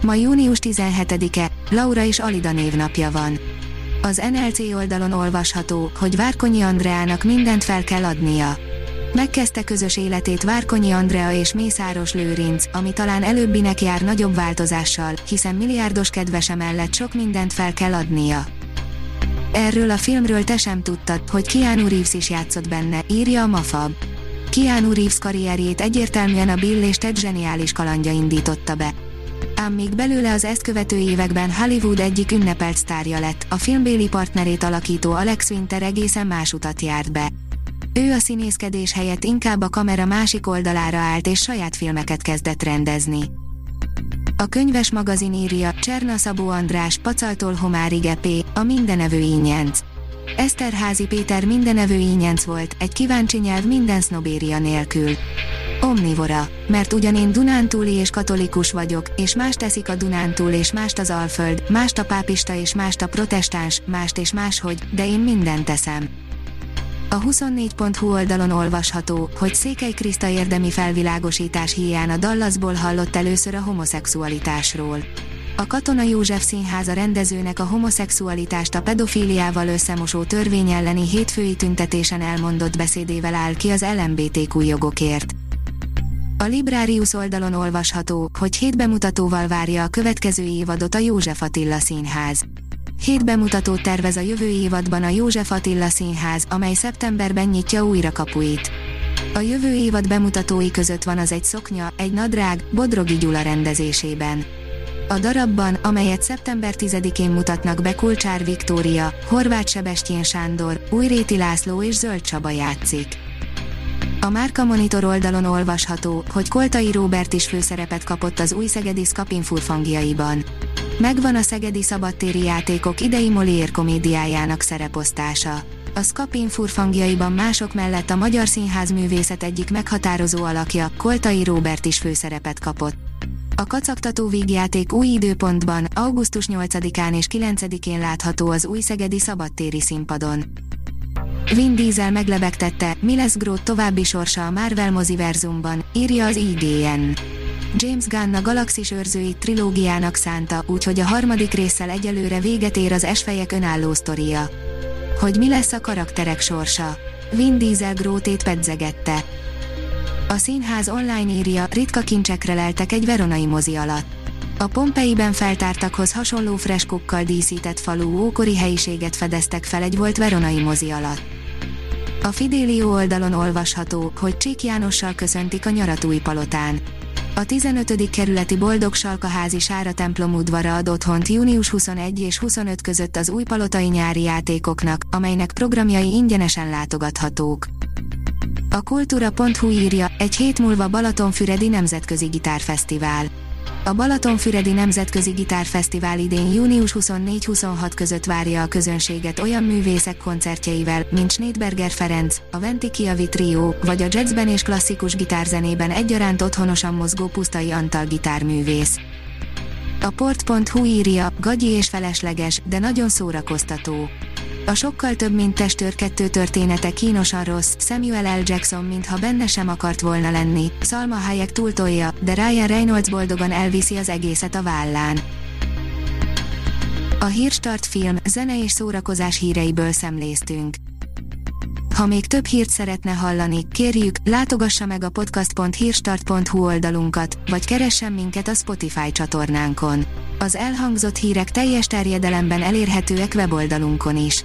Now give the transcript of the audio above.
Ma június 17-e, Laura és Alida névnapja van. Az NLC oldalon olvasható, hogy Várkonyi Andreának mindent fel kell adnia. Megkezdte közös életét Várkonyi Andrea és Mészáros Lőrinc, ami talán előbbinek jár nagyobb változással, hiszen milliárdos kedvese mellett sok mindent fel kell adnia. Erről a filmről te sem tudtad, hogy Keanu Reeves is játszott benne, írja a Mafab. Keanu Reeves karrierjét egyértelműen a Bill és Ted zseniális kalandja indította be ám még belőle az ezt követő években Hollywood egyik ünnepelt sztárja lett, a filmbéli partnerét alakító Alex Winter egészen más utat járt be. Ő a színészkedés helyett inkább a kamera másik oldalára állt és saját filmeket kezdett rendezni. A könyves magazin írja Cserna Szabó András Pacaltól Homárig Epé, a mindenevő ínyenc. Eszterházi Péter mindenevő ínyenc volt, egy kíváncsi nyelv minden sznobéria nélkül. Omnivora, mert ugyan én Dunántúli és katolikus vagyok, és más teszik a Dunántúl és mást az Alföld, mást a pápista és mást a protestáns, mást és máshogy, de én mindent teszem. A 24.hu oldalon olvasható, hogy Székely Kriszta érdemi felvilágosítás hiány a Dallasból hallott először a homoszexualitásról. A Katona József Színháza rendezőnek a homoszexualitást a pedofíliával összemosó törvény elleni hétfői tüntetésen elmondott beszédével áll ki az LMBTQ jogokért. A Librarius oldalon olvasható, hogy hét bemutatóval várja a következő évadot a József Attila Színház. Hét bemutatót tervez a jövő évadban a József Attila Színház, amely szeptemberben nyitja újra kapuit. A jövő évad bemutatói között van az egy szoknya, egy nadrág, Bodrogi Gyula rendezésében. A darabban, amelyet szeptember 10-én mutatnak be Kulcsár Viktória, Horváth Sebestyén Sándor, Újréti László és Zöld Csaba játszik. A Márka Monitor oldalon olvasható, hogy Koltai Róbert is főszerepet kapott az új Szegedi Skapin furfangjaiban. Megvan a Szegedi Szabadtéri Játékok idei Molière komédiájának szereposztása. A Skapin furfangjaiban mások mellett a Magyar Színház művészet egyik meghatározó alakja, Koltai Róbert is főszerepet kapott. A kacagtató vígjáték új időpontban, augusztus 8-án és 9-én látható az új Szegedi Szabadtéri színpadon. Vin Diesel meglebegtette, mi lesz Groot további sorsa a Marvel moziverzumban, írja az IGN. James Gunn a Galaxis őrzőit trilógiának szánta, úgyhogy a harmadik résszel egyelőre véget ér az esfejek önálló sztoria. Hogy mi lesz a karakterek sorsa? Vin Diesel Grótét pedzegette. A színház online írja, ritka kincsekre leltek egy veronai mozi alatt. A Pompeiben feltártakhoz hasonló freskókkal díszített falu ókori helyiséget fedeztek fel egy volt veronai mozi alatt. A Fidélió oldalon olvasható, hogy Csík Jánossal köszöntik a nyaratúi palotán. A 15. kerületi Boldog Salkaházi Sára templom udvara ad otthont június 21 és 25 között az új palotai nyári játékoknak, amelynek programjai ingyenesen látogathatók. A kultúra.hu írja, egy hét múlva Balatonfüredi Nemzetközi Gitárfesztivál. A Balatonfüredi Nemzetközi Gitárfesztivál idén június 24-26 között várja a közönséget olyan művészek koncertjeivel, mint Schneidberger Ferenc, a Venti Kiavi Trio, vagy a jazzben és klasszikus gitárzenében egyaránt otthonosan mozgó Pusztai Antal gitárművész. A port.hu írja, gagyi és felesleges, de nagyon szórakoztató. A sokkal több mint testőr kettő története kínosan rossz, Samuel L. Jackson mintha benne sem akart volna lenni, Salma Hayek túltolja, de Ryan Reynolds boldogan elviszi az egészet a vállán. A Hírstart film, zene és szórakozás híreiből szemléztünk. Ha még több hírt szeretne hallani, kérjük, látogassa meg a podcast.hírstart.hu oldalunkat, vagy keressen minket a Spotify csatornánkon. Az elhangzott hírek teljes terjedelemben elérhetőek weboldalunkon is.